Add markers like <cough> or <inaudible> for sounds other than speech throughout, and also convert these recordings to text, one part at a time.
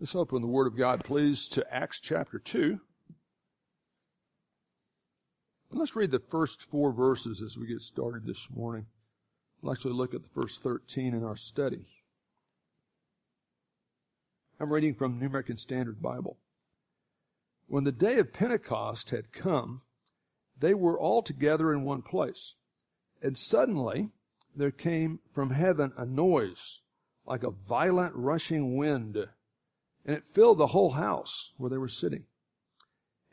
Let's open the Word of God, please, to Acts chapter 2. And let's read the first four verses as we get started this morning. We'll actually look at the first 13 in our study. I'm reading from New American Standard Bible. When the day of Pentecost had come, they were all together in one place. And suddenly there came from heaven a noise like a violent rushing wind and it filled the whole house where they were sitting.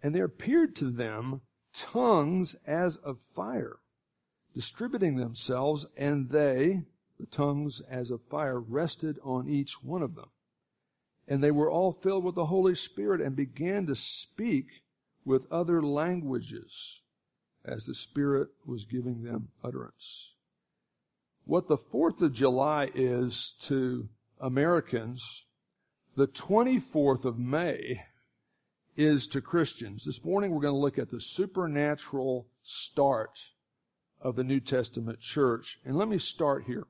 And there appeared to them tongues as of fire, distributing themselves, and they, the tongues as of fire, rested on each one of them. And they were all filled with the Holy Spirit and began to speak with other languages as the Spirit was giving them utterance. What the 4th of July is to Americans the 24th of May is to Christians. This morning we're going to look at the supernatural start of the New Testament church. And let me start here.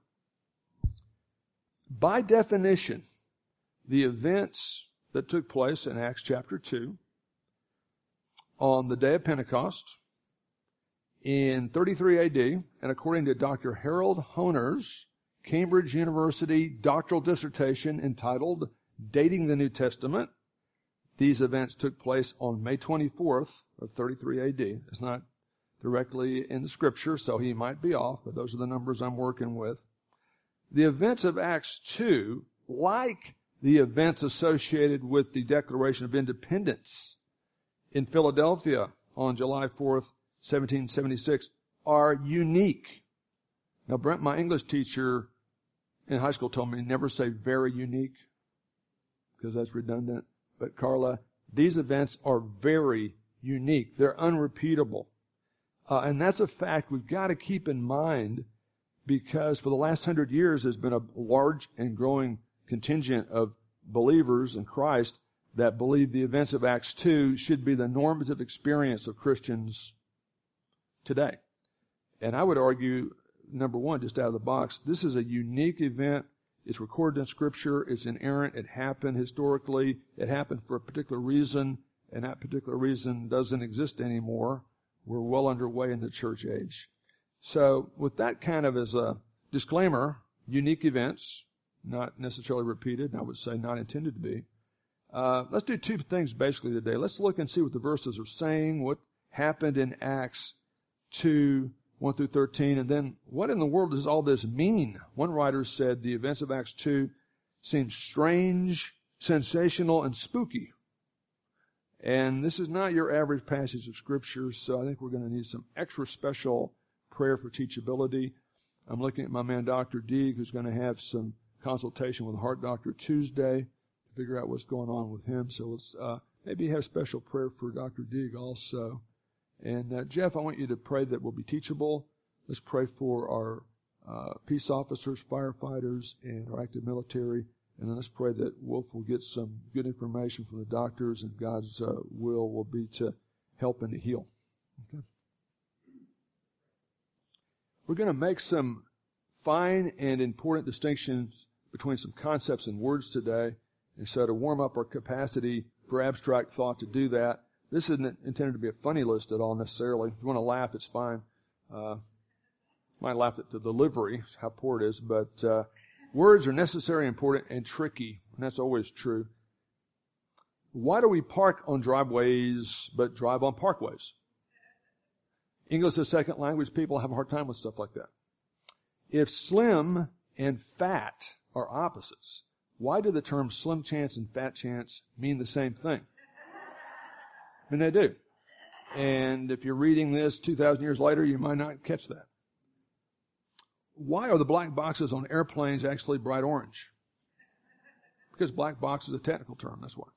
By definition, the events that took place in Acts chapter 2 on the day of Pentecost in 33 AD, and according to Dr. Harold Hoehner's Cambridge University doctoral dissertation entitled dating the New Testament. These events took place on May 24th of 33 AD. It's not directly in the scripture, so he might be off, but those are the numbers I'm working with. The events of Acts 2, like the events associated with the Declaration of Independence in Philadelphia on July 4th, 1776, are unique. Now, Brent, my English teacher in high school told me never say very unique because that's redundant. But Carla, these events are very unique. They're unrepeatable. Uh, and that's a fact we've got to keep in mind because for the last hundred years there's been a large and growing contingent of believers in Christ that believe the events of Acts 2 should be the normative experience of Christians today. And I would argue, number one, just out of the box, this is a unique event it's recorded in Scripture. It's inerrant. It happened historically. It happened for a particular reason, and that particular reason doesn't exist anymore. We're well underway in the church age. So, with that kind of as a disclaimer, unique events, not necessarily repeated, and I would say not intended to be. Uh, let's do two things basically today. Let's look and see what the verses are saying, what happened in Acts 2 1 through 13. And then, what in the world does all this mean? One writer said the events of Acts 2 seem strange, sensational, and spooky. And this is not your average passage of Scripture, so I think we're going to need some extra special prayer for teachability. I'm looking at my man, Dr. Deeg, who's going to have some consultation with heart doctor Tuesday to figure out what's going on with him. So let's uh, maybe have special prayer for Dr. Deeg also. And uh, Jeff, I want you to pray that we'll be teachable. Let's pray for our uh, peace officers, firefighters, and our active military. And let's pray that Wolf will get some good information from the doctors and God's uh, will will be to help and to heal. Okay. We're going to make some fine and important distinctions between some concepts and words today. And so to warm up our capacity for abstract thought to do that, this isn't intended to be a funny list at all necessarily. If you want to laugh, it's fine. Uh, might laugh at the delivery, how poor it is, but uh, words are necessary, important, and tricky, and that's always true. Why do we park on driveways but drive on parkways? English as second language people have a hard time with stuff like that. If slim and fat are opposites, why do the terms slim chance and fat chance mean the same thing? And they do. And if you're reading this 2,000 years later, you might not catch that. Why are the black boxes on airplanes actually bright orange? Because black box is a technical term, that's why.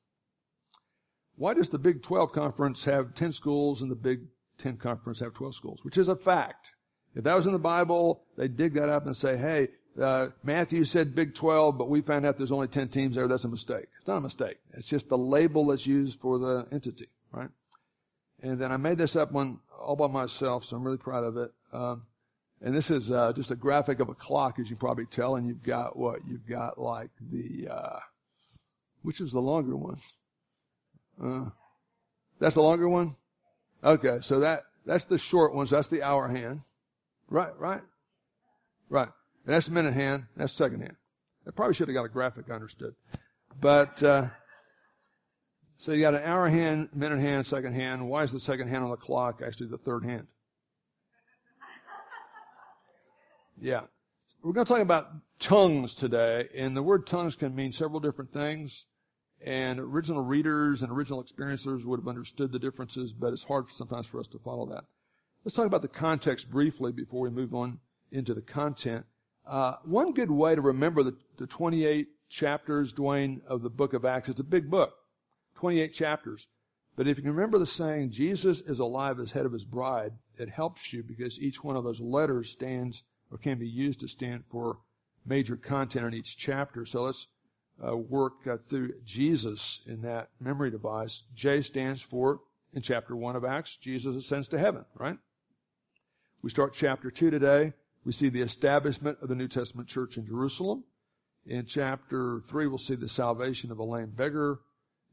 Why does the Big 12 conference have 10 schools and the Big 10 conference have 12 schools? Which is a fact. If that was in the Bible, they'd dig that up and say, hey, uh, Matthew said Big 12, but we found out there's only 10 teams there. That's a mistake. It's not a mistake. It's just the label that's used for the entity right? And then I made this up one all by myself, so I'm really proud of it. Um, and this is uh, just a graphic of a clock, as you probably tell, and you've got what? You've got like the uh, Which is the longer one? Uh, that's the longer one? Okay, so that, that's the short one, so that's the hour hand. Right, right? Right. And that's minute hand, that's second hand. I probably should have got a graphic understood. But, uh, so you got an hour hand, minute hand, second hand. Why is the second hand on the clock actually the third hand? <laughs> Yeah. We're going to talk about tongues today, and the word tongues can mean several different things. And original readers and original experiencers would have understood the differences, but it's hard sometimes for us to follow that. Let's talk about the context briefly before we move on into the content. Uh, one good way to remember the, the 28 chapters, Dwayne, of the book of Acts, it's a big book, 28 chapters. But if you remember the saying, Jesus is alive as head of his bride, it helps you because each one of those letters stands or can be used to stand for major content in each chapter. So let's uh, work uh, through Jesus in that memory device. J stands for, in chapter 1 of Acts, Jesus ascends to heaven, right? We start chapter 2 today. We see the establishment of the New Testament church in Jerusalem. In chapter 3, we'll see the salvation of a lame beggar,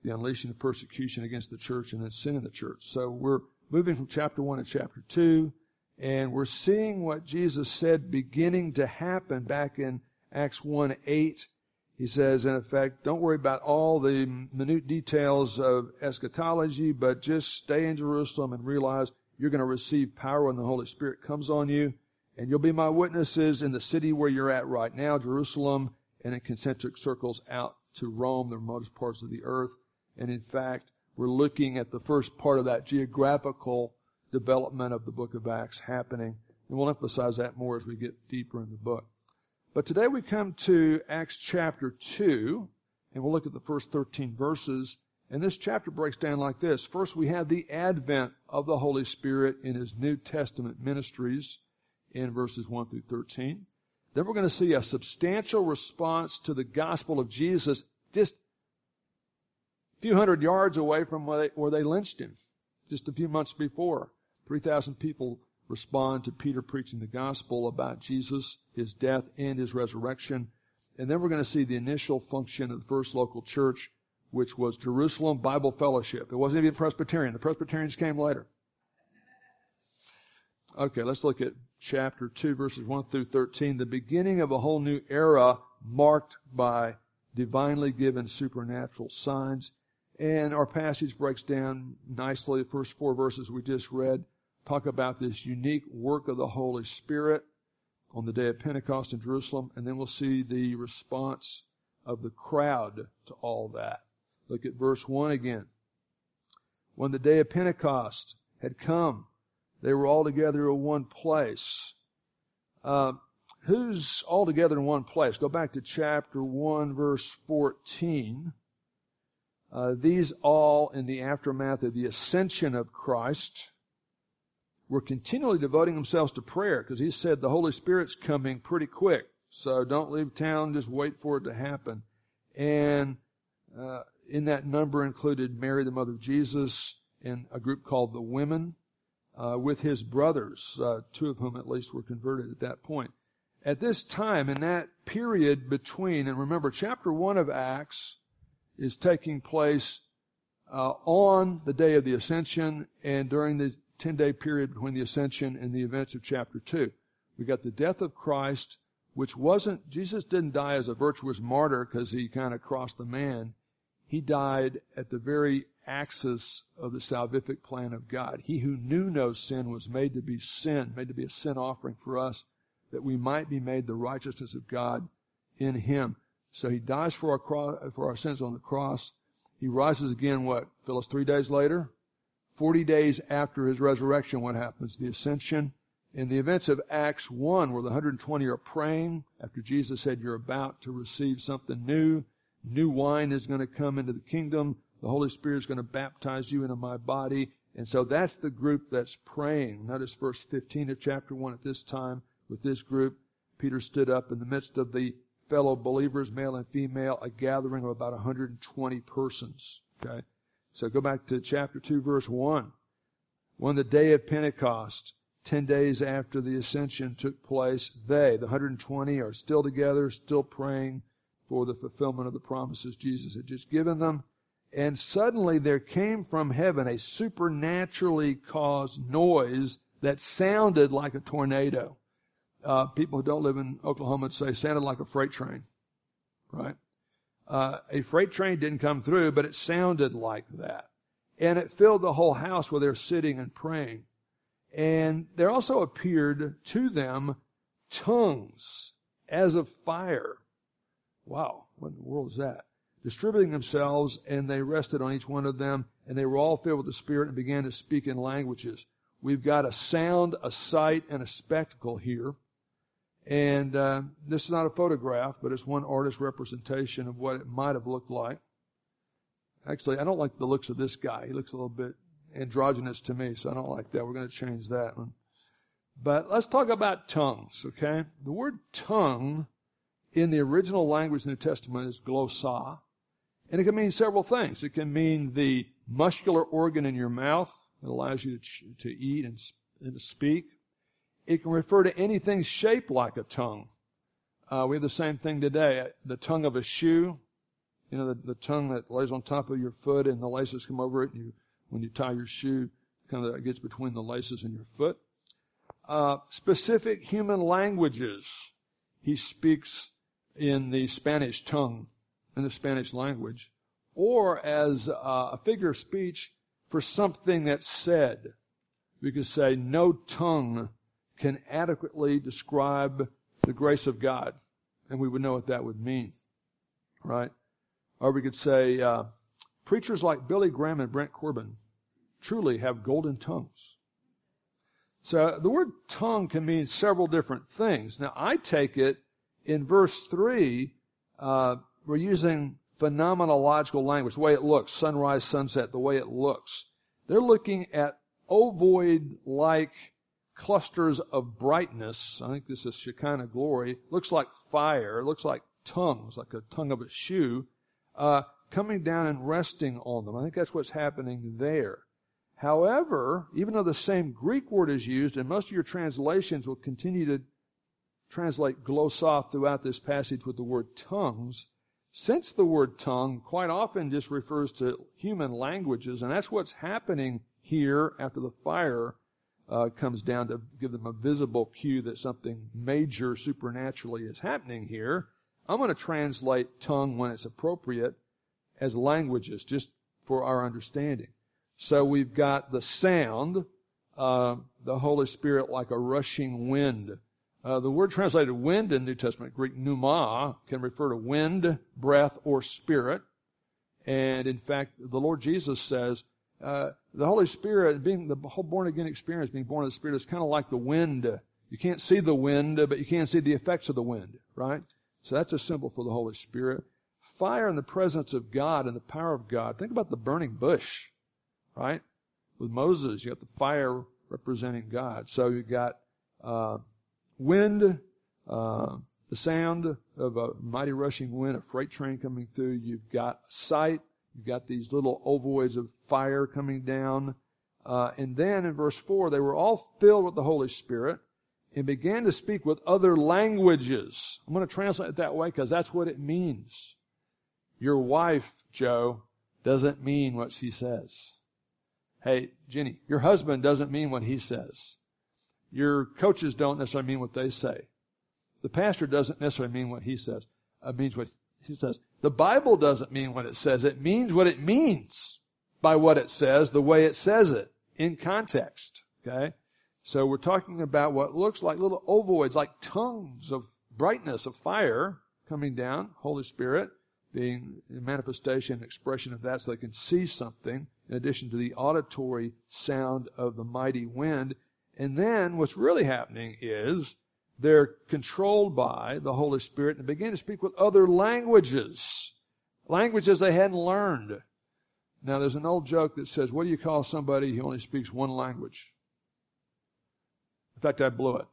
the unleashing of persecution against the church, and then sin in the church. So we're moving from chapter 1 to chapter 2, and we're seeing what Jesus said beginning to happen back in Acts 1 8 he says, in effect, don't worry about all the minute details of eschatology, but just stay in Jerusalem and realize you're going to receive power when the Holy Spirit comes on you. And you'll be my witnesses in the city where you're at right now, Jerusalem, and in concentric circles out to Rome, the remotest parts of the earth. And in fact, we're looking at the first part of that geographical development of the book of Acts happening. And we'll emphasize that more as we get deeper in the book. But today we come to Acts chapter 2, and we'll look at the first 13 verses. And this chapter breaks down like this. First, we have the advent of the Holy Spirit in his New Testament ministries in verses 1 through 13. Then we're going to see a substantial response to the gospel of Jesus just few hundred yards away from where they, where they lynched him just a few months before. 3,000 people respond to Peter preaching the gospel about Jesus, his death, and his resurrection. And then we're going to see the initial function of the first local church, which was Jerusalem Bible Fellowship. It wasn't even Presbyterian. The Presbyterians came later. Okay, let's look at chapter 2, verses 1 through 13. The beginning of a whole new era marked by divinely given supernatural signs. And our passage breaks down nicely. The first four verses we just read talk about this unique work of the Holy Spirit on the day of Pentecost in Jerusalem, and then we'll see the response of the crowd to all that. Look at verse 1 again. When the day of Pentecost had come, they were all together in one place. Uh, who's all together in one place? Go back to chapter 1, verse 14. Uh, these all in the aftermath of the ascension of Christ were continually devoting themselves to prayer because he said the Holy Spirit's coming pretty quick. So don't leave town, just wait for it to happen. And uh, in that number included Mary, the mother of Jesus, and a group called the Women, uh, with his brothers, uh, two of whom at least were converted at that point. At this time, in that period between, and remember, chapter 1 of Acts is taking place uh, on the day of the ascension and during the 10 day period between the ascension and the events of chapter 2. We got the death of Christ, which wasn't, Jesus didn't die as a virtuous martyr because he kind of crossed the man. He died at the very axis of the salvific plan of God. He who knew no sin was made to be sin, made to be a sin offering for us, that we might be made the righteousness of God in him. So he dies for our, cross, for our sins on the cross. He rises again, what, Phyllis, three days later? 40 days after his resurrection, what happens? The ascension. In the events of Acts 1, where the 120 are praying, after Jesus said, You're about to receive something new, new wine is going to come into the kingdom, the Holy Spirit is going to baptize you into my body. And so that's the group that's praying. Notice verse 15 of chapter 1 at this time with this group. Peter stood up in the midst of the fellow believers, male and female, a gathering of about 120 persons. Okay. So go back to chapter 2, verse 1. When the day of Pentecost, 10 days after the ascension took place, they, the 120, are still together, still praying. for the fulfillment of the promises Jesus had just given them. And suddenly there came from heaven a supernaturally caused noise that sounded like a tornado. Uh, people who don't live in Oklahoma would say sounded like a freight train, right? Uh, a freight train didn't come through, but it sounded like that. And it filled the whole house where they're sitting and praying. And there also appeared to them tongues as of fire. Wow, what in the world is that? Distributing themselves, and they rested on each one of them, and they were all filled with the Spirit and began to speak in languages. We've got a sound, a sight, and a spectacle here. And uh, this is not a photograph, but it's one artist's representation of what it might have looked like. Actually, I don't like the looks of this guy. He looks a little bit androgynous to me, so I don't like that. We're going to change that one. But let's talk about tongues, okay? The word tongue in the original language in the New Testament is glossa. And it can mean several things. It can mean the muscular organ in your mouth that allows you to, to eat and, and to speak. It can refer to anything shaped like a tongue. Uh, we have the same thing today. The tongue of a shoe, you know, the, the tongue that lays on top of your foot and the laces come over it. And you, when you tie your shoe, kind of gets between the laces and your foot. Uh, specific human languages. He speaks in the Spanish tongue, in the Spanish language, or as a figure of speech for something that's said. We could say, no tongue can adequately describe the grace of God. And we would know what that would mean. Right? Or we could say, uh, preachers like Billy Graham and Brent Corbin truly have golden tongues. So the word tongue can mean several different things. Now I take it in verse 3, uh, we're using phenomenological language, the way it looks, sunrise, sunset, the way it looks. They're looking at ovoid-like clusters of brightness. I think this is Shekinah glory. Looks like fire. Looks like tongues, like a tongue of a shoe, uh, coming down and resting on them. I think that's what's happening there. However, even though the same Greek word is used, and most of your translations will continue to translate glossa throughout this passage with the word tongues, since the word tongue quite often just refers to human languages, and that's what's happening here after the fire uh, comes down to give them a visible cue that something major supernaturally is happening here. I'm going to translate tongue when it's appropriate as languages, just for our understanding. So we've got the sound, uh, the Holy Spirit like a rushing wind uh, the word translated wind in New Testament Greek pneuma can refer to wind, breath, or spirit. And in fact, the Lord Jesus says uh, the Holy Spirit, being the whole born again experience, being born of the Spirit, is kind of like the wind. You can't see the wind, but you can see the effects of the wind, right? So that's a symbol for the Holy Spirit. Fire in the presence of God and the power of God. Think about the burning bush, right? With Moses, you got the fire representing God. So you got uh, wind, uh, the sound of a mighty rushing wind, a freight train coming through. You've got sight. You've got these little ovoids of fire coming down. Uh, and then in verse 4, they were all filled with the Holy Spirit and began to speak with other languages. I'm going to translate it that way because that's what it means. Your wife, Joe, doesn't mean what she says. Hey, Jenny, your husband doesn't mean what he says. Your coaches don't necessarily mean what they say. The pastor doesn't necessarily mean what he says. It means what he says. The Bible doesn't mean what it says. It means what it means by what it says, the way it says it, in context. Okay? So we're talking about what looks like little ovoids, like tongues of brightness, of fire coming down, Holy Spirit being a manifestation, expression of that so they can see something in addition to the auditory sound of the mighty wind and then what's really happening is they're controlled by the Holy Spirit and begin to speak with other languages, languages they hadn't learned. Now, there's an old joke that says, What do you call somebody who only speaks one language? In fact, I blew it.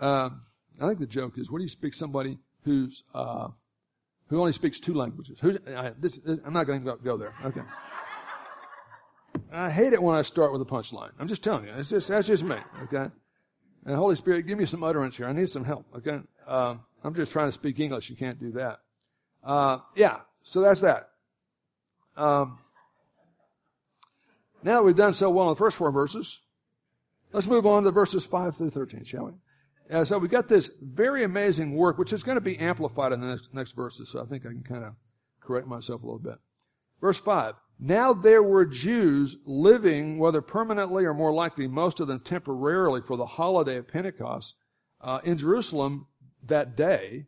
Um, I think the joke is, what do you speak somebody who's uh, who only speaks two languages? Who's, uh, this, this, I'm not going to go there. Okay. I hate it when I start with a punchline. I'm just telling you. It's just, that's just me, okay? And Holy Spirit, give me some utterance here. I need some help, okay? Uh, I'm just trying to speak English. You can't do that. Uh, yeah, so that's that. Um, now that we've done so well in the first four verses, let's move on to verses 5 through 13, shall we? Uh, so we've got this very amazing work, which is going to be amplified in the next, next verses, so I think I can kind of correct myself a little bit. Verse 5. Now there were Jews living, whether permanently or more likely, most of them temporarily for the holiday of Pentecost, uh, in Jerusalem that day,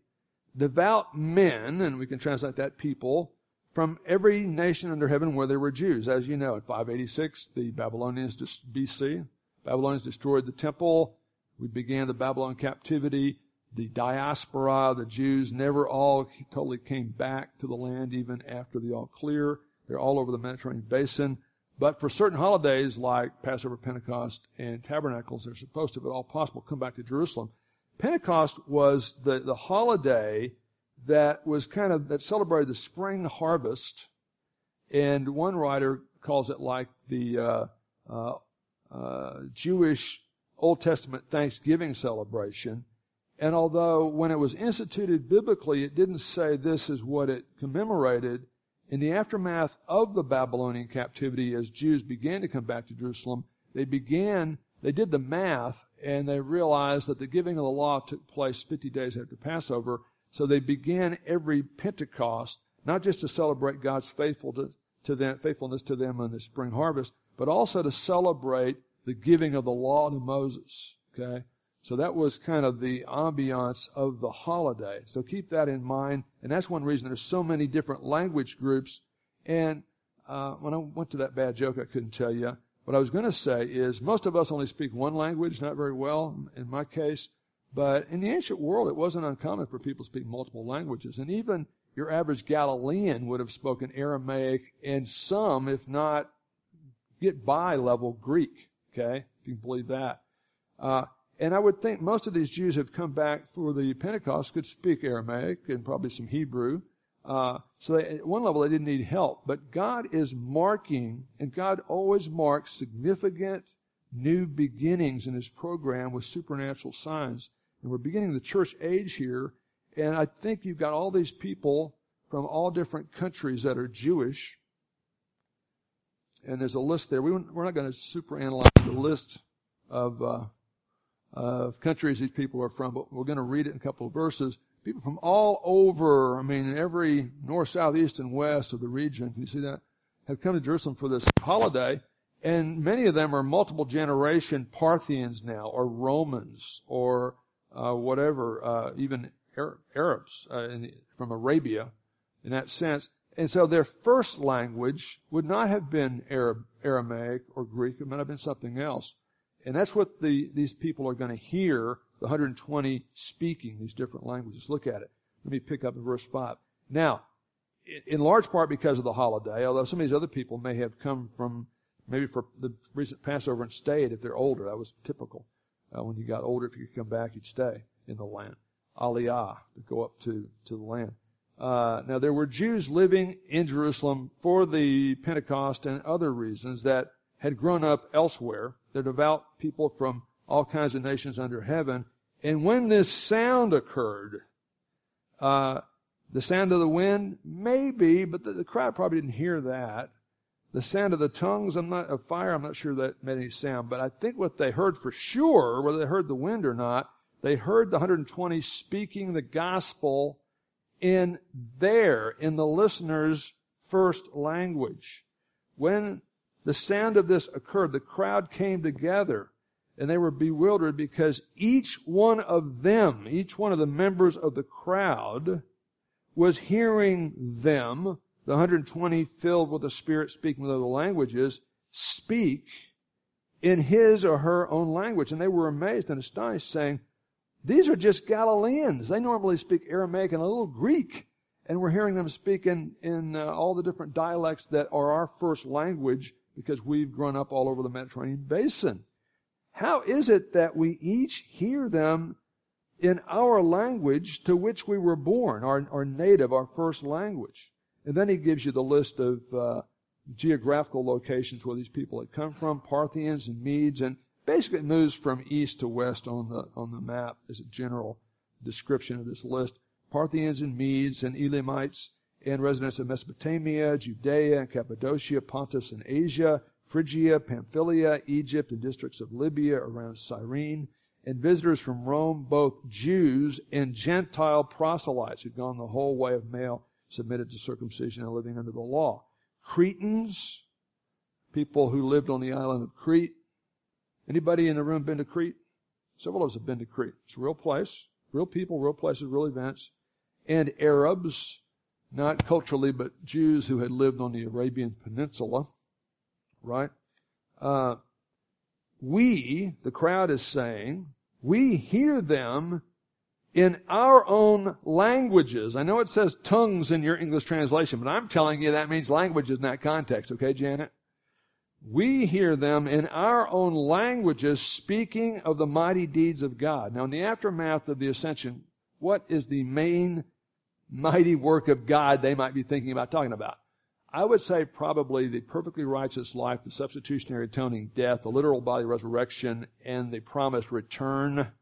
devout men, and we can translate that people, from every nation under heaven where there were Jews. As you know, in 586, the Babylonians, BC, Babylonians destroyed the temple. We began the Babylon captivity. The diaspora, the Jews, never all totally came back to the land even after the all clear. They're all over the Mediterranean basin. But for certain holidays like Passover, Pentecost, and Tabernacles, they're supposed to, if at all possible, come back to Jerusalem. Pentecost was the, the holiday that was kind of, that celebrated the spring harvest. And one writer calls it like the uh, uh, uh, Jewish Old Testament Thanksgiving celebration. And although when it was instituted biblically, it didn't say this is what it commemorated, in the aftermath of the Babylonian captivity, as Jews began to come back to Jerusalem, they began, they did the math, and they realized that the giving of the law took place 50 days after Passover. So they began every Pentecost, not just to celebrate God's faithful to, to them, faithfulness to them in the spring harvest, but also to celebrate the giving of the law to Moses. Okay? So that was kind of the ambiance of the holiday. So keep that in mind. And that's one reason there's so many different language groups. And uh, when I went to that bad joke, I couldn't tell you. What I was going to say is most of us only speak one language, not very well in my case. But in the ancient world, it wasn't uncommon for people to speak multiple languages. And even your average Galilean would have spoken Aramaic and some, if not get by level Greek. Okay? If you can believe that. Uh, and I would think most of these Jews have come back for the Pentecost could speak Aramaic and probably some Hebrew. Uh, so they, at one level they didn't need help. But God is marking, and God always marks significant new beginnings in His program with supernatural signs. And we're beginning the church age here, and I think you've got all these people from all different countries that are Jewish. And there's a list there. We, are not going to superanalyze the list of uh, of countries these people are from, but we're going to read it in a couple of verses. People from all over, I mean, every north, south, east, and west of the region, can you see that? Have come to Jerusalem for this holiday. And many of them are multiple generation Parthians now, or Romans, or uh, whatever, uh, even Arabs uh, the, from Arabia, in that sense. And so their first language would not have been Arab, Aramaic or Greek. It might have been something else. And that's what the, these people are going to hear, the 120 speaking these different languages. Look at it. Let me pick up in verse 5. Now, in large part because of the holiday, although some of these other people may have come from maybe for the recent Passover and stayed if they're older. That was typical. Uh, when you got older, if you could come back, you'd stay in the land. Aliyah, to go up to, to the land. Uh, now there were Jews living in Jerusalem for the Pentecost and other reasons that had grown up elsewhere. They're devout people from all kinds of nations under heaven. And when this sound occurred, uh, the sound of the wind, maybe, but the, the, crowd probably didn't hear that. The sound of the tongues I'm not, of fire, I'm not sure that made any sound, but I think what they heard for sure, whether they heard the wind or not, they heard the 120 speaking the gospel in their, in the listener's first language. When the sound of this occurred. The crowd came together and they were bewildered because each one of them, each one of the members of the crowd was hearing them, the 120 filled with the Spirit speaking with other languages, speak in his or her own language. And they were amazed and astonished saying, these are just Galileans. They normally speak Aramaic and a little Greek. And we're hearing them speak in, in uh, all the different dialects that are our first language because we've grown up all over the Mediterranean basin. How is it that we each hear them in our language to which we were born, our, our native, our first language? And then he gives you the list of uh, geographical locations where these people had come from, Parthians and Medes, and basically moves from east to west on the on the map as a general description of this list. Parthians and Medes and Elamites and residents of Mesopotamia, Judea and Cappadocia, Pontus and Asia, Phrygia, Pamphylia, Egypt, and districts of Libya around Cyrene, and visitors from Rome, both Jews and Gentile proselytes who'd gone the whole way of male, submitted to circumcision and living under the law. Cretans, people who lived on the island of Crete. Anybody in the room been to Crete? Several of us have been to Crete. It's a real place, real people, real places, real events. And Arabs, not culturally, but Jews who had lived on the Arabian Peninsula, right? Uh, we, the crowd is saying, we hear them in our own languages. I know it says tongues in your English translation, but I'm telling you that means languages in that context, okay, Janet? We hear them in our own languages speaking of the mighty deeds of God. Now, in the aftermath of the ascension, what is the main mighty work of God they might be thinking about talking about? I would say probably the perfectly righteous life, the substitutionary atoning death, the literal body resurrection, and the promised return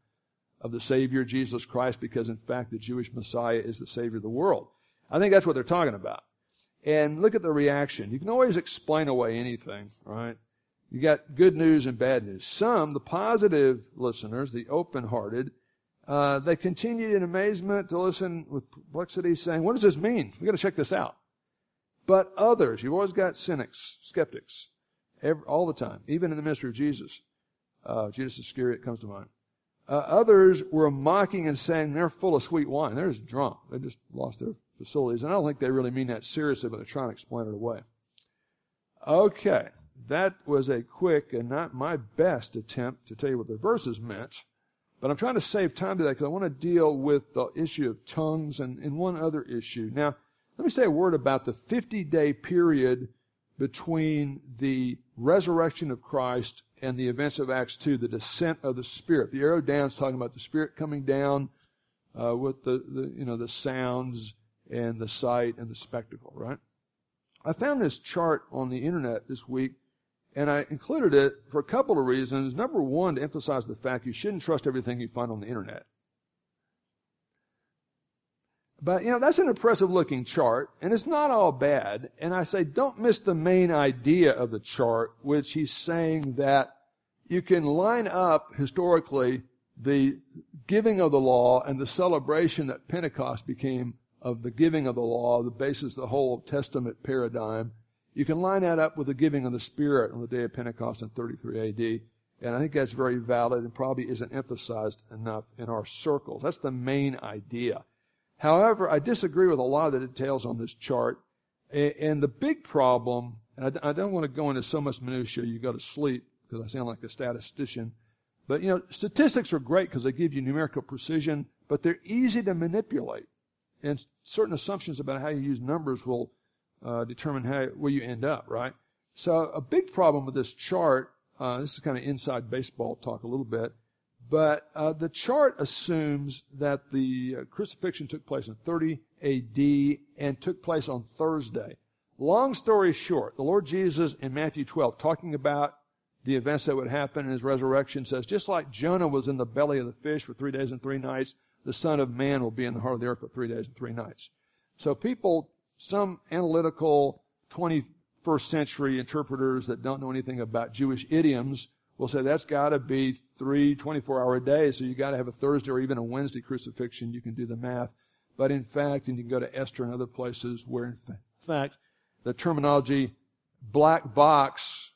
of the Savior, Jesus Christ, because in fact the Jewish Messiah is the Savior of the world. I think that's what they're talking about. And look at the reaction. You can always explain away anything, right? You got good news and bad news. Some, the positive listeners, the open-hearted, uh, they continued in amazement to listen with perplexity, saying, "What does this mean? We've got to check this out." But others, you've always got cynics, skeptics, every, all the time, even in the ministry of Jesus. Uh, Judas Iscariot comes to mind. Uh, others were mocking and saying they're full of sweet wine. They're just drunk. They just lost their facilities. And I don't think they really mean that seriously, but they're trying to explain it away. Okay. That was a quick and not my best attempt to tell you what the verses meant. But I'm trying to save time today because I want to deal with the issue of tongues and, and one other issue. Now, let me say a word about the 50 day period between the resurrection of Christ and the events of Acts 2, the descent of the Spirit. The arrow down is talking about the Spirit coming down uh, with the, the, you know, the sounds and the sight and the spectacle, right? I found this chart on the internet this week and I included it for a couple of reasons. Number one, to emphasize the fact you shouldn't trust everything you find on the internet. But, you know, that's an impressive looking chart, and it's not all bad. And I say, don't miss the main idea of the chart, which he's saying that you can line up historically the giving of the law and the celebration that Pentecost became of the giving of the law, the basis of the whole Testament paradigm. You can line that up with the giving of the Spirit on the day of Pentecost in 33 AD. And I think that's very valid and probably isn't emphasized enough in our circles. That's the main idea. However, I disagree with a lot of the details on this chart. And the big problem, and I don't want to go into so much minutia, you go to sleep because I sound like a statistician. But you know, statistics are great because they give you numerical precision, but they're easy to manipulate and certain assumptions about how you use numbers will uh, determine how where you end up, right? So a big problem with this chart, uh, this is kind of inside baseball talk a little bit, but uh, the chart assumes that the uh, crucifixion took place in 30 A.D. and took place on Thursday. Long story short, the Lord Jesus in Matthew 12, talking about the events that would happen in his resurrection, says, just like Jonah was in the belly of the fish for three days and three nights, the Son of Man will be in the heart of the earth for three days and three nights. So people, some analytical 21st century interpreters that don't know anything about Jewish idioms will say that's got to be three 24 hour days. So you got to have a Thursday or even a Wednesday crucifixion. You can do the math. But in fact, and you can go to Esther and other places where in fact the terminology black box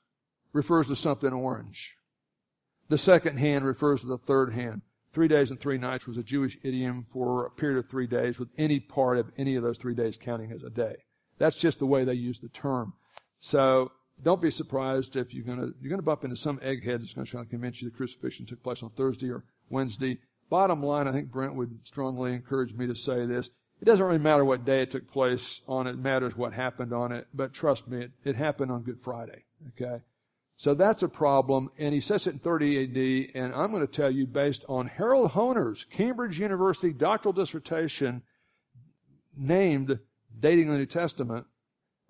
refers to something orange. The second hand refers to the third hand. Three days and three nights was a Jewish idiom for a period of three days, with any part of any of those three days counting as a day. That's just the way they use the term. So don't be surprised if you're gonna you're gonna bump into some egghead that's gonna try to convince you the crucifixion took place on Thursday or Wednesday. Bottom line, I think Brent would strongly encourage me to say this. It doesn't really matter what day it took place on it, matters what happened on it. But trust me, it, it happened on Good Friday. Okay? So that's a problem, and he says it in 30 AD, and I'm going to tell you based on Harold Hoehner's Cambridge University doctoral dissertation named Dating the New Testament,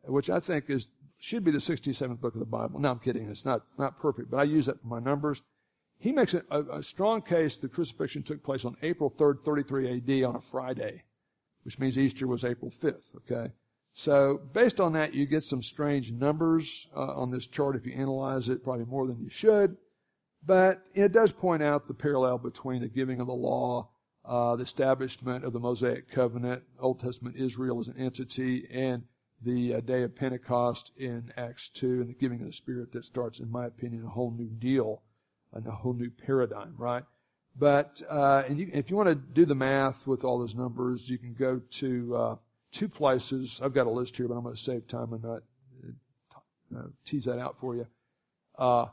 which I think is should be the 67th book of the Bible. No, I'm kidding. It's not, not perfect, but I use that for my numbers. he makes a, a, strong case the crucifixion took place on April 3rd, 33 AD on a Friday, which means Easter was April 5th, okay? So based on that, you get some strange numbers uh, on this chart if you analyze it, probably more than you should. But it does point out the parallel between the giving of the law, uh, the establishment of the Mosaic covenant, Old Testament Israel as an entity, and the uh, day of Pentecost in Acts 2 and the giving of the Spirit that starts, in my opinion, a whole new deal and a whole new paradigm, right? But uh, and you, if you want to do the math with all those numbers, you can go to uh, two places. I've got a list here, but I'm going to save time and not uh, tease that out for you. Uh,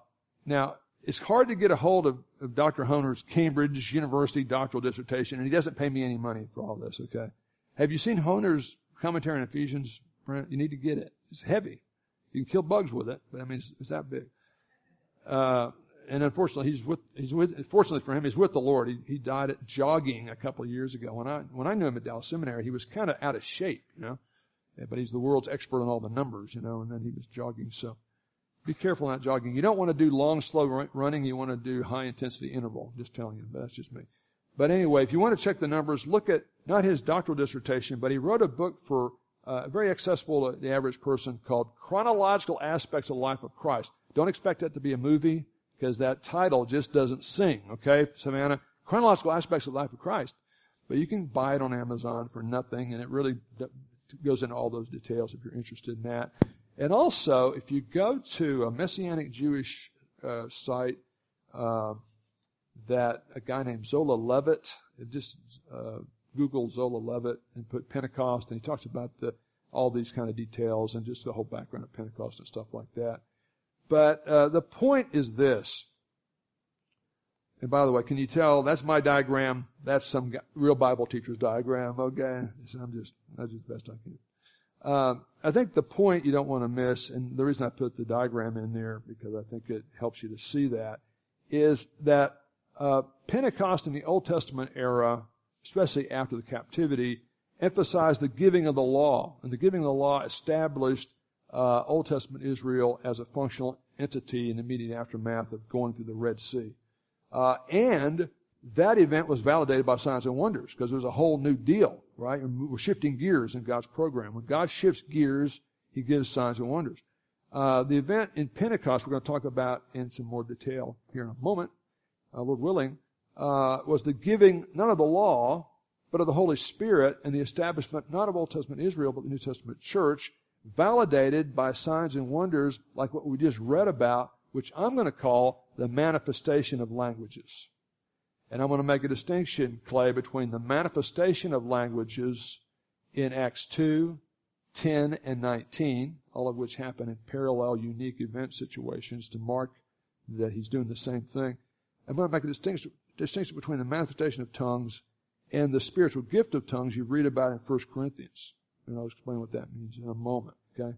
now, it's hard to get a hold of, of Dr. Hoehner's Cambridge University doctoral dissertation, and he doesn't pay me any money for all this, okay? Have you seen Hoehner's commentary on Ephesians? Brent? You need to get it. It's heavy. You can kill bugs with it, but I mean, it's, it's that big. Uh, and unfortunately, he's with, he's with, fortunately for him, he's with the Lord. He, he died at jogging a couple of years ago. When I, when I knew him at Dallas Seminary, he was kind of out of shape, you know, but he's the world's expert on all the numbers, you know, and then he was jogging. So be careful not jogging. You don't want to do long, slow running. You want to do high intensity interval. Just telling you, but that's just me. But anyway, if you want to check the numbers, look at not his doctoral dissertation, but he wrote a book for uh, very accessible to the average person called Chronological Aspects of the Life of Christ. Don't expect that to be a movie because that title just doesn't sing, okay, Savannah? Chronological Aspects of the Life of Christ. But you can buy it on Amazon for nothing, and it really goes into all those details if you're interested in that. And also, if you go to a Messianic Jewish uh, site uh, that a guy named Zola Levitt, just uh, Google Zola Levitt and put Pentecost, and he talks about the, all these kind of details and just the whole background of Pentecost and stuff like that. But uh, the point is this. And by the way, can you tell that's my diagram? That's some real Bible teacher's diagram. Okay, I'm just that's just the best I can. Um, I think the point you don't want to miss, and the reason I put the diagram in there because I think it helps you to see that, is that uh, Pentecost in the Old Testament era, especially after the captivity, emphasized the giving of the law, and the giving of the law established uh, Old Testament Israel as a functional entity in the immediate aftermath of going through the Red Sea. Uh, and that event was validated by signs and wonders because there's a whole new deal, right? We're shifting gears in God's program. When God shifts gears, He gives signs and wonders. Uh, the event in Pentecost, we're going to talk about in some more detail here in a moment, uh, Lord willing, uh, was the giving not of the law, but of the Holy Spirit and the establishment not of Old Testament Israel, but the New Testament church, validated by signs and wonders like what we just read about, which I'm going to call the manifestation of languages. And I'm going to make a distinction, Clay, between the manifestation of languages in Acts 2, 10, and 19, all of which happen in parallel, unique event situations to mark that he's doing the same thing. I'm going to make a distinction, distinction between the manifestation of tongues and the spiritual gift of tongues you read about in 1 Corinthians. And I'll explain what that means in a moment, okay?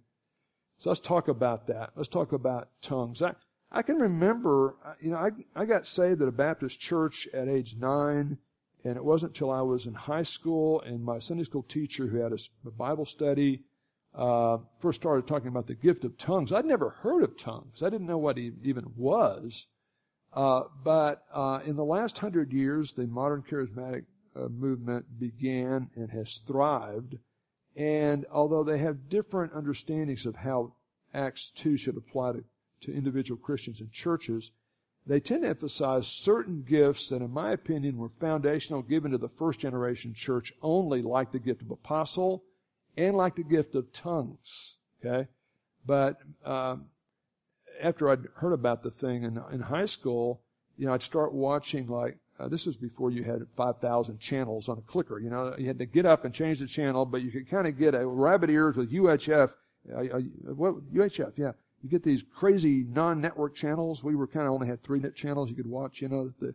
So let's talk about that. Let's talk about tongues. I, I can remember, uh, you know, I, I got saved at a Baptist church at age nine, and it wasn't until I was in high school and my Sunday school teacher who had a, a Bible study uh, first started talking about the gift of tongues. I'd never heard of tongues. I didn't know what it even was. Uh, but uh, in the last hundred years, the modern charismatic uh, movement began and has thrived. And although they have different understandings of how Acts 2 should apply to to individual Christians and churches, they tend to emphasize certain gifts that, in my opinion, were foundational given to the first generation church only, like the gift of apostle and like the gift of tongues. Okay? But um, after I'd heard about the thing in, in high school, you know, I'd start watching like, uh, this was before you had 5,000 channels on a clicker. You know, you had to get up and change the channel, but you could kind of get a rabbit ears with UHF. Uh, what UHF? Yeah, you get these crazy non-network channels. We were kind of only had three net channels you could watch. You know, the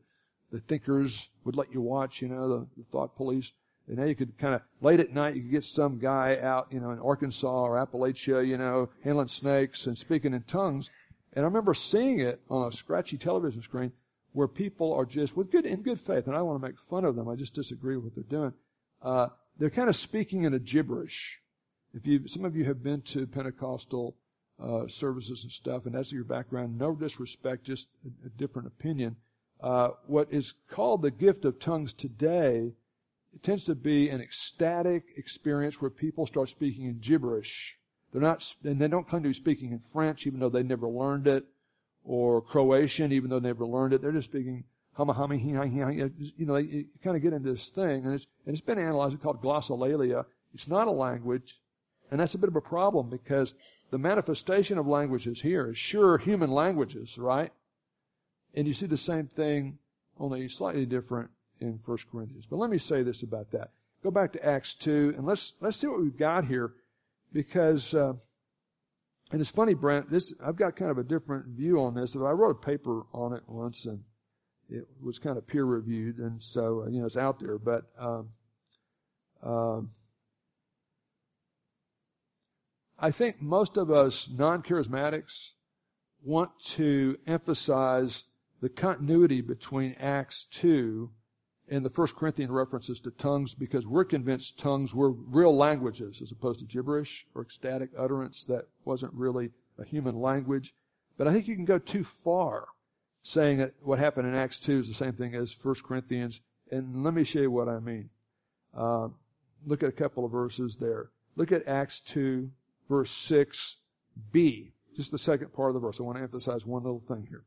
the thinkers would let you watch. You know, the, the thought police. And now you could kind of late at night you could get some guy out, you know, in Arkansas or Appalachia, you know, handling snakes and speaking in tongues. And I remember seeing it on a scratchy television screen where people are just with good in good faith, and I don't want to make fun of them. I just disagree with what they're doing. Uh, they're kind of speaking in a gibberish. If you, some of you have been to Pentecostal uh, services and stuff, and that's your background. No disrespect, just a, a different opinion. uh, what is called the gift of tongues today tends to be an ecstatic experience where people start speaking in gibberish. They're not, and they don't claim to be speaking in French, even though they never learned it, or Croatian, even though they never learned it. They're just speaking You know, you kind of get into this thing, and it's, and it's been analyzed. It's called glossolalia. It's not a language, and that's a bit of a problem because the manifestation of languages here is sure human languages, right? And you see the same thing, only slightly different in 1 Corinthians. But let me say this about that. Go back to Acts 2 and let's, let's see what we've got here because, uh, and it's funny, Brent, this, I've got kind of a different view on this. I wrote a paper on it once and it was kind of peer reviewed and so, uh, you know, it's out there, but, um, uh, I think most of us non-charismatics want to emphasize the continuity between Acts 2 and the First Corinthian references to tongues because we're convinced tongues were real languages as opposed to gibberish or ecstatic utterance that wasn't really a human language. But I think you can go too far saying that what happened in Acts 2 is the same thing as First Corinthians. And let me show you what I mean. Uh, look at a couple of verses there. Look at Acts 2, verse 6b. Just the second part of the verse. I want to emphasize one little thing here.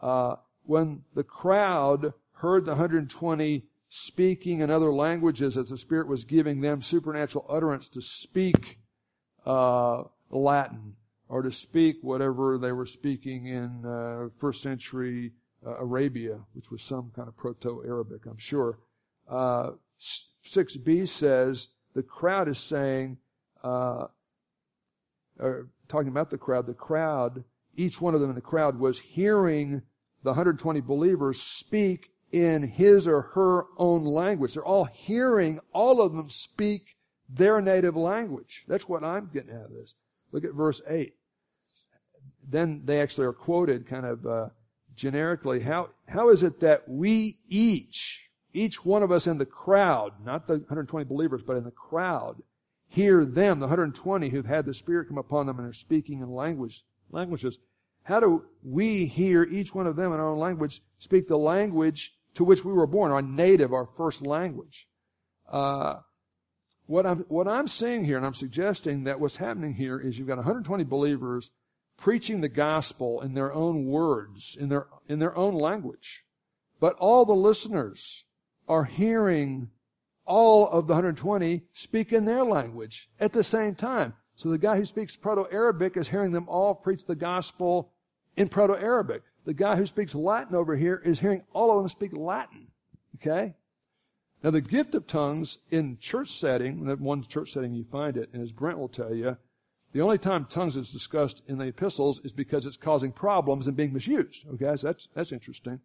Uh, when the crowd heard the 120 speaking in other languages as the Spirit was giving them supernatural utterance to speak uh, Latin or to speak whatever they were speaking in uh, first century uh, Arabia, which was some kind of Proto-Arabic, I'm sure. 6b uh, says the crowd is saying, uh, or talking about the crowd, the crowd, each one of them in the crowd was hearing the 120 believers speak in his or her own language. They're all hearing all of them speak their native language. That's what I'm getting out of this. Look at verse 8. Then they actually are quoted kind of uh, generically. How, how is it that we each, each one of us in the crowd, not the 120 believers, but in the crowd, hear them, the 120 who've had the Spirit come upon them and are speaking in language, languages, how do we hear each one of them in our own language speak the language to which we were born, our native, our first language? Uh, what I'm, what I'm saying here, and I'm suggesting that what's happening here is you've got 120 believers preaching the gospel in their own words, in their, in their own language. But all the listeners are hearing all of the 120 speak in their language at the same time. So the guy who speaks Proto-Arabic is hearing them all preach the gospel in Proto-Arabic. The guy who speaks Latin over here is hearing all of them speak Latin. Okay? Now the gift of tongues in church setting, in one church setting you find it, and as Brent will tell you, the only time tongues is discussed in the epistles is because it's causing problems and being misused. Okay, so that's, that's interesting.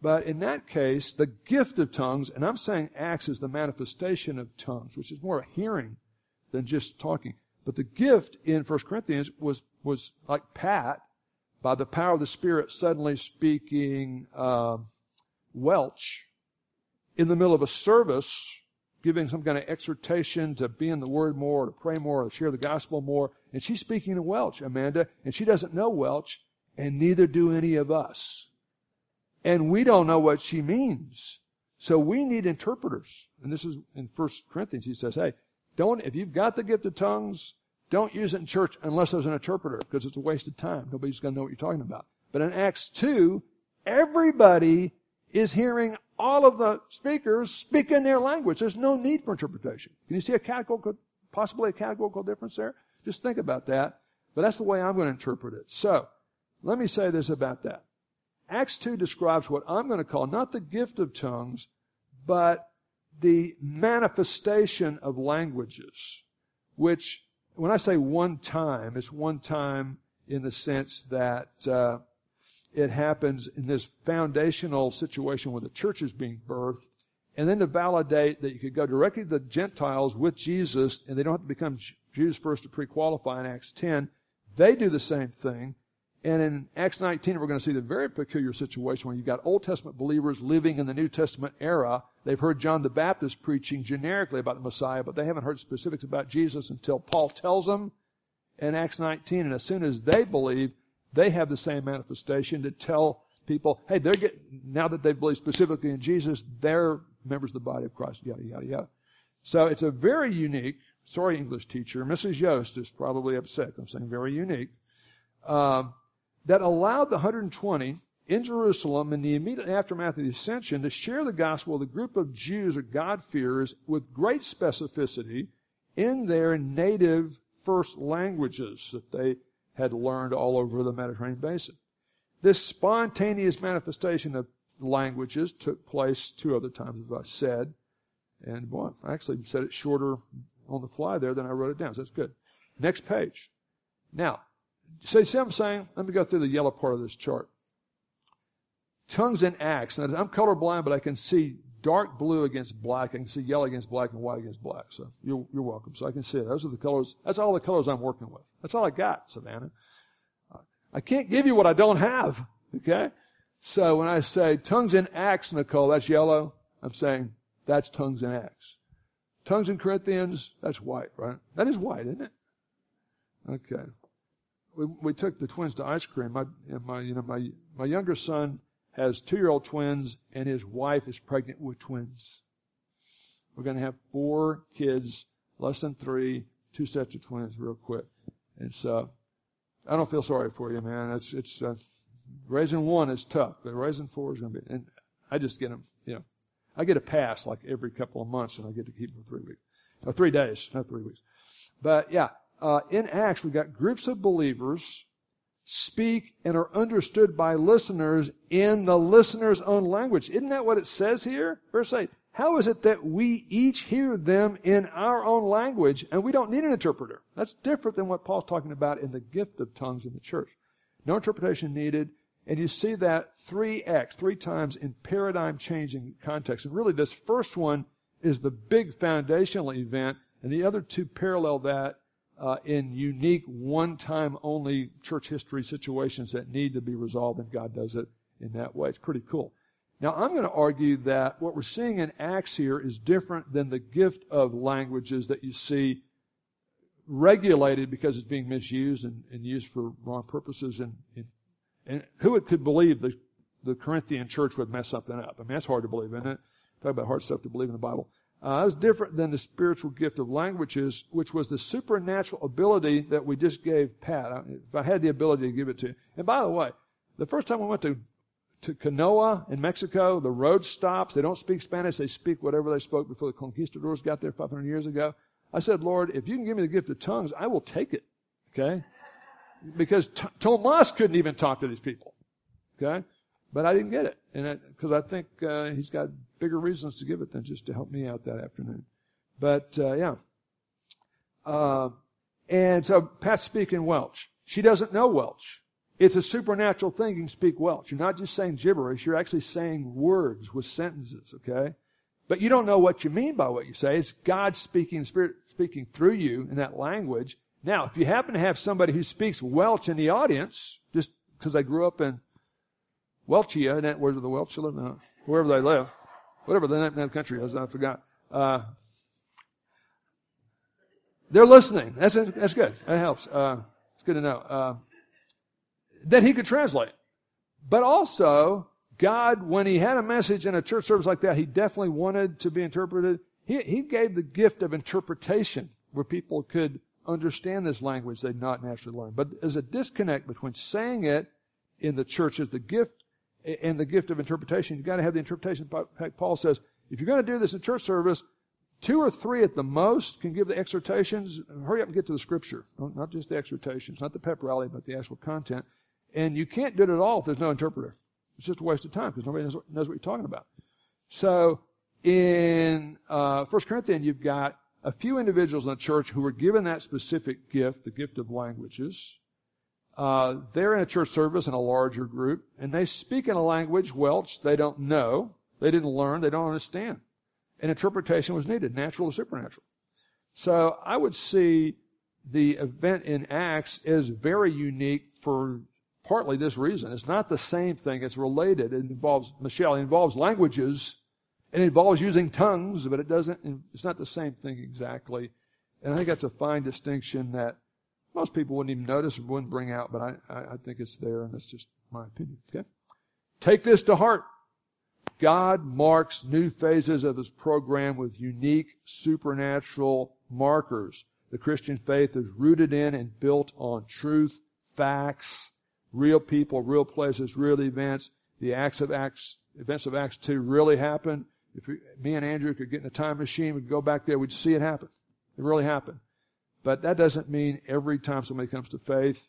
But in that case, the gift of tongues, and I'm saying Acts is the manifestation of tongues, which is more a hearing than just talking. But the gift in 1 Corinthians was, was like Pat, by the power of the Spirit suddenly speaking uh, Welsh in the middle of a service, giving some kind of exhortation to be in the Word more, to pray more, to share the gospel more. And she's speaking in Welsh, Amanda, and she doesn't know Welsh, and neither do any of us. And we don't know what she means. So we need interpreters. And this is in First Corinthians. He says, hey, don't, if you've got the gift of tongues, don't use it in church unless there's an interpreter because it's a waste of time. Nobody's going to know what you're talking about. But in Acts 2, everybody is hearing all of the speakers speak in their language. There's no need for interpretation. Can you see a categorical, possibly a categorical difference there? Just think about that. But that's the way I'm going to interpret it. So, let me say this about that. Acts 2 describes what I'm going to call not the gift of tongues, but the manifestation of languages, which when I say one time, it's one time in the sense that uh, it happens in this foundational situation where the church is being birthed, and then to validate that you could go directly to the Gentiles with Jesus, and they don't have to become Jews first to pre-qualify in Acts 10. They do the same thing. And in Acts 19, we're going to see the very peculiar situation where you've got Old Testament believers living in the New Testament era. They've heard John the Baptist preaching generically about the Messiah, but they haven't heard specifics about Jesus until Paul tells them in Acts 19. And as soon as they believe, they have the same manifestation to tell people, hey, they're getting, now that they believe specifically in Jesus, they're members of the body of Christ, yada, yada, yada. So it's a very unique, sorry, English teacher, Mrs. Yost is probably upset. I'm saying very unique, uh, that allowed the 120 in Jerusalem in the immediate aftermath of the ascension to share the gospel with a group of Jews or God-fearers with great specificity in their native first languages that they had learned all over the Mediterranean basin. This spontaneous manifestation of languages took place two other times, as I said. And boy, I actually said it shorter on the fly there than I wrote it down, so that's good. Next page. Now, see, see what I'm saying? Let me go through the yellow part of this chart. Tongues and Acts. Now, I'm colorblind, but I can see dark blue against black. I can see yellow against black and white against black. So you're, you're welcome. So I can see it. Those are the colors. That's all the colors I'm working with. That's all I got, Savannah. I can't give you what I don't have. Okay? So when I say tongues and Acts, Nicole, that's yellow. I'm saying that's tongues and Acts. Tongues in Corinthians, that's white, right? That is white, isn't it? Okay. We, we took the twins to ice cream. My, my, you know, my, my younger son has two-year-old twins and his wife is pregnant with twins. We're going to have four kids, less than three, two sets of twins real quick. And so, I don't feel sorry for you, man. It's, it's, uh, raising one is tough, but raising four is going to be, and I just get them, you know, I get a pass like every couple of months and I get to keep them for three weeks, or three days, not three weeks. But yeah, uh, in Acts, we've got groups of believers speak and are understood by listeners in the listener's own language. Isn't that what it says here? Verse 8. How is it that we each hear them in our own language and we don't need an interpreter? That's different than what Paul's talking about in the gift of tongues in the church. No interpretation needed. And you see that 3x, three times in paradigm changing context. And really this first one is the big foundational event and the other two parallel that uh, in unique, one-time only church history situations that need to be resolved, and God does it in that way. It's pretty cool. Now, I'm going to argue that what we're seeing in Acts here is different than the gift of languages that you see regulated because it's being misused and, and used for wrong purposes. And, and, and who could believe the, the Corinthian church would mess something up? I mean, that's hard to believe, isn't it? Talk about hard stuff to believe in the Bible. Uh, was different than the spiritual gift of languages, which was the supernatural ability that we just gave Pat. If I had the ability to give it to you. And by the way, the first time we went to to Canoa in Mexico, the road stops. They don't speak Spanish. They speak whatever they spoke before the conquistadors got there 500 years ago. I said, Lord, if you can give me the gift of tongues, I will take it. Okay? Because T- Tomas couldn't even talk to these people. Okay? But I didn't get it. And because I think uh, he's got bigger reasons to give it than just to help me out that afternoon. But uh, yeah. Uh, and so Pat's speaking Welsh. She doesn't know Welsh. It's a supernatural thing. You can speak Welsh. You're not just saying gibberish. You're actually saying words with sentences, okay? But you don't know what you mean by what you say. It's God speaking, Spirit speaking through you in that language. Now, if you happen to have somebody who speaks Welsh in the audience, just because they grew up in Welchia, and that, where the Welsh live? No, wherever they live, whatever the name of that country is, I forgot. Uh, they're listening. That's that's good. That helps. Uh, it's good to know. Uh, that he could translate, but also God, when He had a message in a church service like that, He definitely wanted to be interpreted. He, he gave the gift of interpretation where people could understand this language they'd not naturally learned. But there's a disconnect between saying it in the church as the gift and the gift of interpretation. You've got to have the interpretation. Paul says, if you're going to do this in church service, two or three at the most can give the exhortations. Hurry up and get to the scripture. Not just the exhortations, not the pep rally, but the actual content. And you can't do it at all if there's no interpreter. It's just a waste of time because nobody knows what, knows what, you're talking about. So in uh, 1 Corinthians, you've got a few individuals in the church who were given that specific gift, the gift of languages. Uh, they're in a church service in a larger group, and they speak in a language Welsh they don't know, they didn't learn, they don't understand. And interpretation was needed, natural or supernatural. So I would see the event in Acts is very unique for partly this reason. It's not the same thing. It's related. It involves, Michelle, it involves languages. It involves using tongues, but it doesn't, it's not the same thing exactly. And I think that's a fine distinction that most people wouldn't even notice or wouldn't bring out, but I, I, I think it's there and that's just my opinion. Okay? Take this to heart. God marks new phases of His program with unique supernatural markers. The Christian faith is rooted in and built on truth, facts, real people, real places, real events. The acts of Acts, events of Acts 2 really happened. If we, me and Andrew could get in a time machine, we'd go back there, we'd see it happen. It really happened. But that doesn't mean every time somebody comes to faith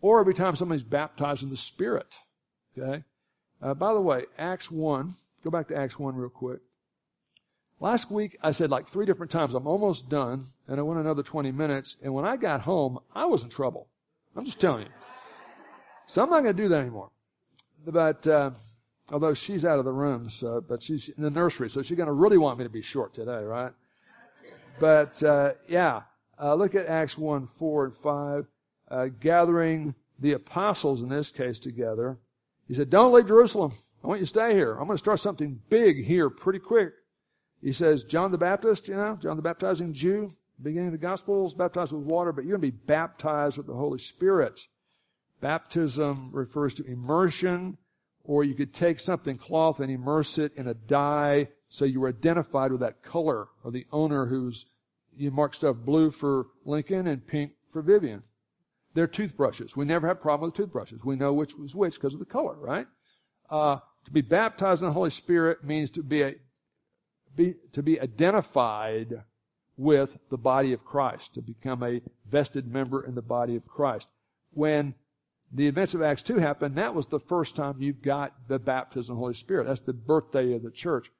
or every time somebody's baptized in the Spirit. Okay? Uh, by the way, Acts 1, go back to Acts 1 real quick. Last week, I said like three different times, I'm almost done, and I went another 20 minutes, and when I got home, I was in trouble. I'm just telling you. So I'm not going to do that anymore. But, uh, although she's out of the room, so, but she's in the nursery, so she's going to really want me to be short today, right? But, uh, yeah, uh, look at Acts 1, 4 and 5. Uh, gathering the apostles in this case together. He said, don't leave Jerusalem. I want you to stay here. I'm going to start something big here pretty quick. He says, John the Baptist, you know, John the baptizing Jew, beginning of the Gospels, baptized with water, but you're going to be baptized with the Holy Spirit. Baptism refers to immersion, or you could take something cloth and immerse it in a dye so you were identified with that color or the owner who's, you mark stuff blue for Lincoln and pink for Vivian. They're toothbrushes. We never have a problem with toothbrushes. We know which was which because of the color, right? Uh, to be baptized in the Holy Spirit means to be, a, be, to be identified with the body of Christ, to become a vested member in the body of Christ. When the events of Acts 2 happened, that was the first time you got the baptism of the Holy Spirit. That's the birthday of the church.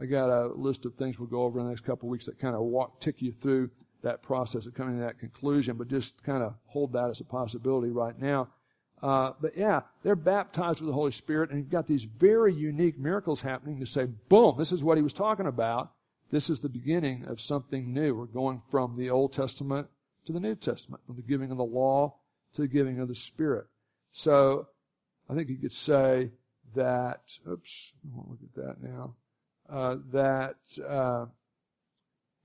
I got a list of things we'll go over in the next couple of weeks that kind of walk, tick you through that process of coming to that conclusion, but just kind of hold that as a possibility right now. Uh, but yeah, they're baptized with the Holy Spirit, and you've got these very unique miracles happening to say, boom, this is what he was talking about. This is the beginning of something new. We're going from the Old Testament to the New Testament, from the giving of the law to the giving of the Spirit. So I think you could say that, oops, I won't look at that now, uh, that uh,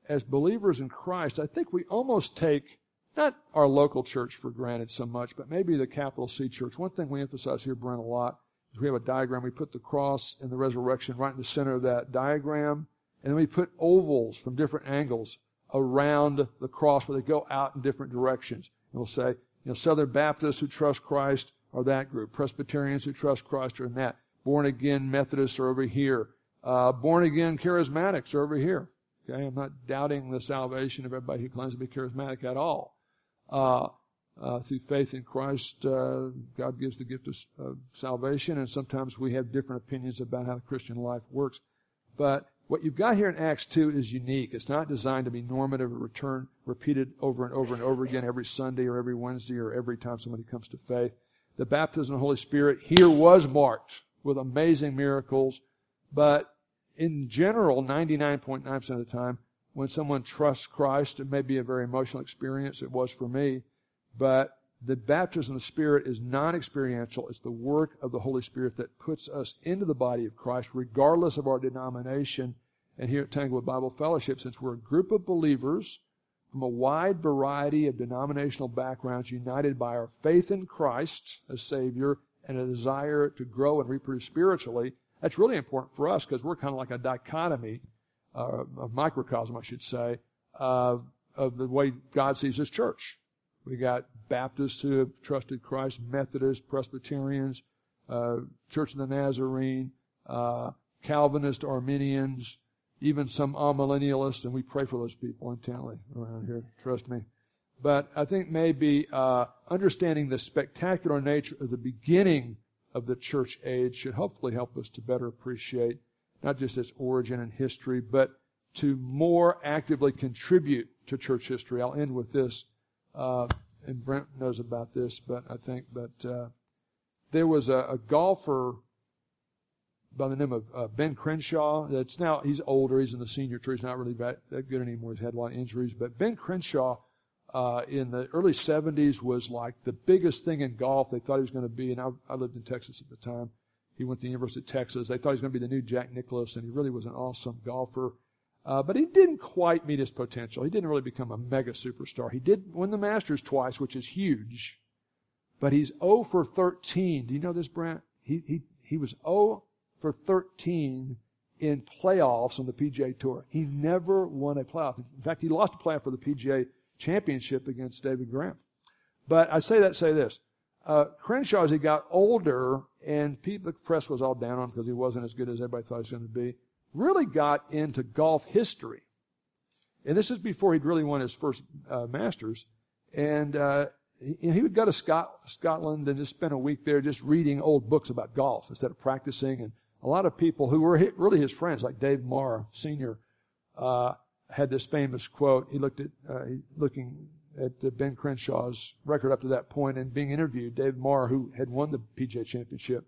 as believers in Christ, I think we almost take not our local church for granted so much, but maybe the capital C church. One thing we emphasize here, Brent, a lot is we have a diagram. We put the cross and the resurrection right in the center of that diagram, and then we put ovals from different angles around the cross where they go out in different directions. And we'll say, you know, Southern Baptists who trust Christ are that group. Presbyterians who trust Christ are in that. Born again Methodists are over here. Uh, born again charismatics are over here. Okay, I'm not doubting the salvation of everybody who claims to be charismatic at all. Uh, uh, through faith in Christ, uh, God gives the gift of salvation, and sometimes we have different opinions about how the Christian life works. But what you've got here in Acts 2 is unique. It's not designed to be normative or return, repeated over and over and over again every Sunday or every Wednesday or every time somebody comes to faith the baptism of the Holy Spirit here was marked with amazing miracles, but in general, 99.9% of the time, when someone trusts Christ, it may be a very emotional experience. It was for me. But the baptism of the Spirit is non experiential. It's the work of the Holy Spirit that puts us into the body of Christ, regardless of our denomination. And here at Tanglewood Bible Fellowship, since we're a group of believers from a wide variety of denominational backgrounds united by our faith in Christ as Savior and a desire to grow and reproduce spiritually. That's really important for us because we're kind of like a dichotomy, uh, a microcosm, I should say, uh, of the way God sees His church. We got Baptists who have trusted Christ, Methodists, Presbyterians, uh, Church of the Nazarene, uh, Calvinist, Arminians, even some amillennialists, and we pray for those people intently around here. Trust me. But I think maybe uh, understanding the spectacular nature of the beginning of the church age should hopefully help us to better appreciate not just its origin and history, but to more actively contribute to church history. I'll end with this, uh, and Brent knows about this, but I think, but uh, there was a, a golfer by the name of uh, Ben Crenshaw. That's now he's older. He's in the senior tour. He's not really that, that good anymore. He's had a lot of injuries. But Ben Crenshaw uh, in the early 70s was like the biggest thing in golf. They thought he was going to be, and I, I lived in Texas at the time. He went to the University of Texas. They thought he was going to be the new Jack Nicklaus, and he really was an awesome golfer. Uh, but he didn't quite meet his potential. He didn't really become a mega superstar. He did win the Masters twice, which is huge. But he's 0 for 13. Do you know this, Brent? He, he He was 0 for 13 in playoffs on the PGA Tour. He never won a playoff. In fact, he lost a playoff for the PGA Championship against David Graham. But I say that, say this. Uh, Crenshaw, as he got older, and people, the press was all down on him because he wasn't as good as everybody thought he was going to be, really got into golf history. And this is before he'd really won his first uh, Masters. And uh, he, he would go to Scot- Scotland and just spend a week there just reading old books about golf instead of practicing. And a lot of people who were really his friends, like Dave Marr Sr., uh, had this famous quote. He looked at, uh, looking at uh, Ben Crenshaw's record up to that point and being interviewed. Dave Marr, who had won the PGA Championship,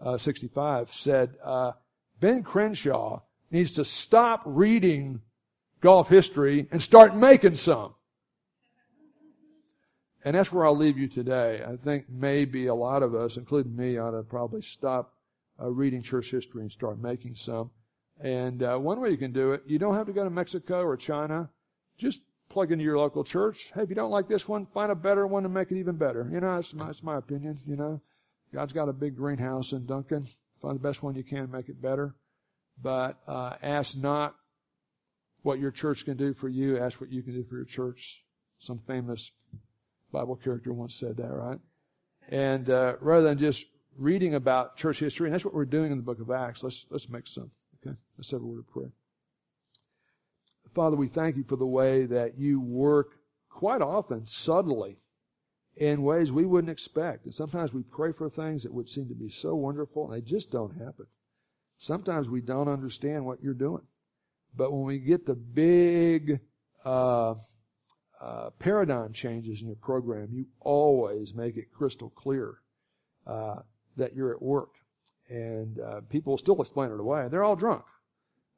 uh, 65, said, uh, Ben Crenshaw needs to stop reading golf history and start making some. And that's where I'll leave you today. I think maybe a lot of us, including me, ought to probably stop uh, reading church history and start making some. And uh, one way you can do it, you don't have to go to Mexico or China. Just plug into your local church. Hey, if you don't like this one, find a better one and make it even better. You know, that's my, that's my opinion. You know, God's got a big greenhouse in Duncan. Find the best one you can, make it better. But uh, ask not what your church can do for you. Ask what you can do for your church. Some famous Bible character once said that, right? And uh, rather than just reading about church history, and that's what we're doing in the book of Acts, let's let's make some. Okay, let's have a word of prayer. Father, we thank you for the way that you work quite often subtly in ways we wouldn't expect. And sometimes we pray for things that would seem to be so wonderful and they just don't happen. Sometimes we don't understand what you're doing. But when we get the big uh, uh, paradigm changes in your program, you always make it crystal clear uh, that you're at work. And uh, people still explain it away. They're all drunk,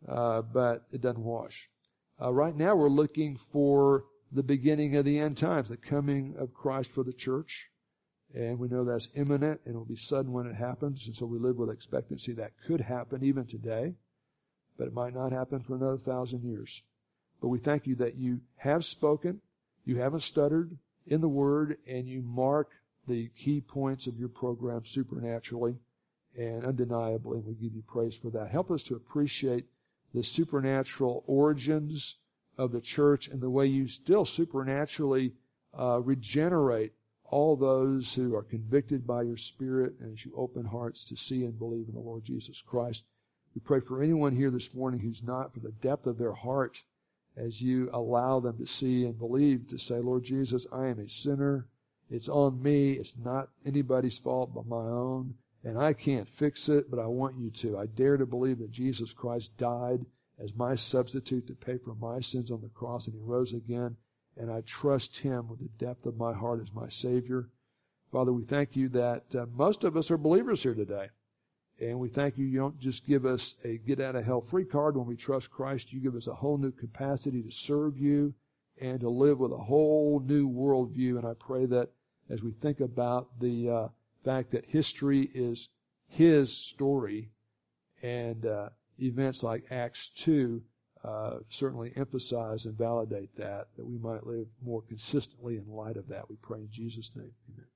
uh, but it doesn't wash. Uh, right now, we're looking for the beginning of the end times, the coming of Christ for the church. And we know that's imminent and it will be sudden when it happens. And so we live with expectancy that could happen even today, but it might not happen for another thousand years. But we thank you that you have spoken, you haven't stuttered in the word, and you mark the key points of your program supernaturally and undeniably. We give you praise for that. Help us to appreciate the supernatural origins of the church and the way you still supernaturally uh, regenerate all those who are convicted by your Spirit and as you open hearts to see and believe in the Lord Jesus Christ. We pray for anyone here this morning who's not, for the depth of their heart, as you allow them to see and believe, to say, Lord Jesus, I am a sinner. It's on me. It's not anybody's fault but my own and I can't fix it, but I want you to. I dare to believe that Jesus Christ died as my substitute to pay for my sins on the cross, and he rose again, and I trust him with the depth of my heart as my Savior. Father, we thank you that uh, most of us are believers here today. And we thank you, you don't just give us a get out of hell free card when we trust Christ. You give us a whole new capacity to serve you and to live with a whole new worldview. And I pray that as we think about the, uh, fact that history is his story, and uh, events like Acts 2 uh, certainly emphasize and validate that, that we might live more consistently in light of that. We pray in Jesus' name. Amen.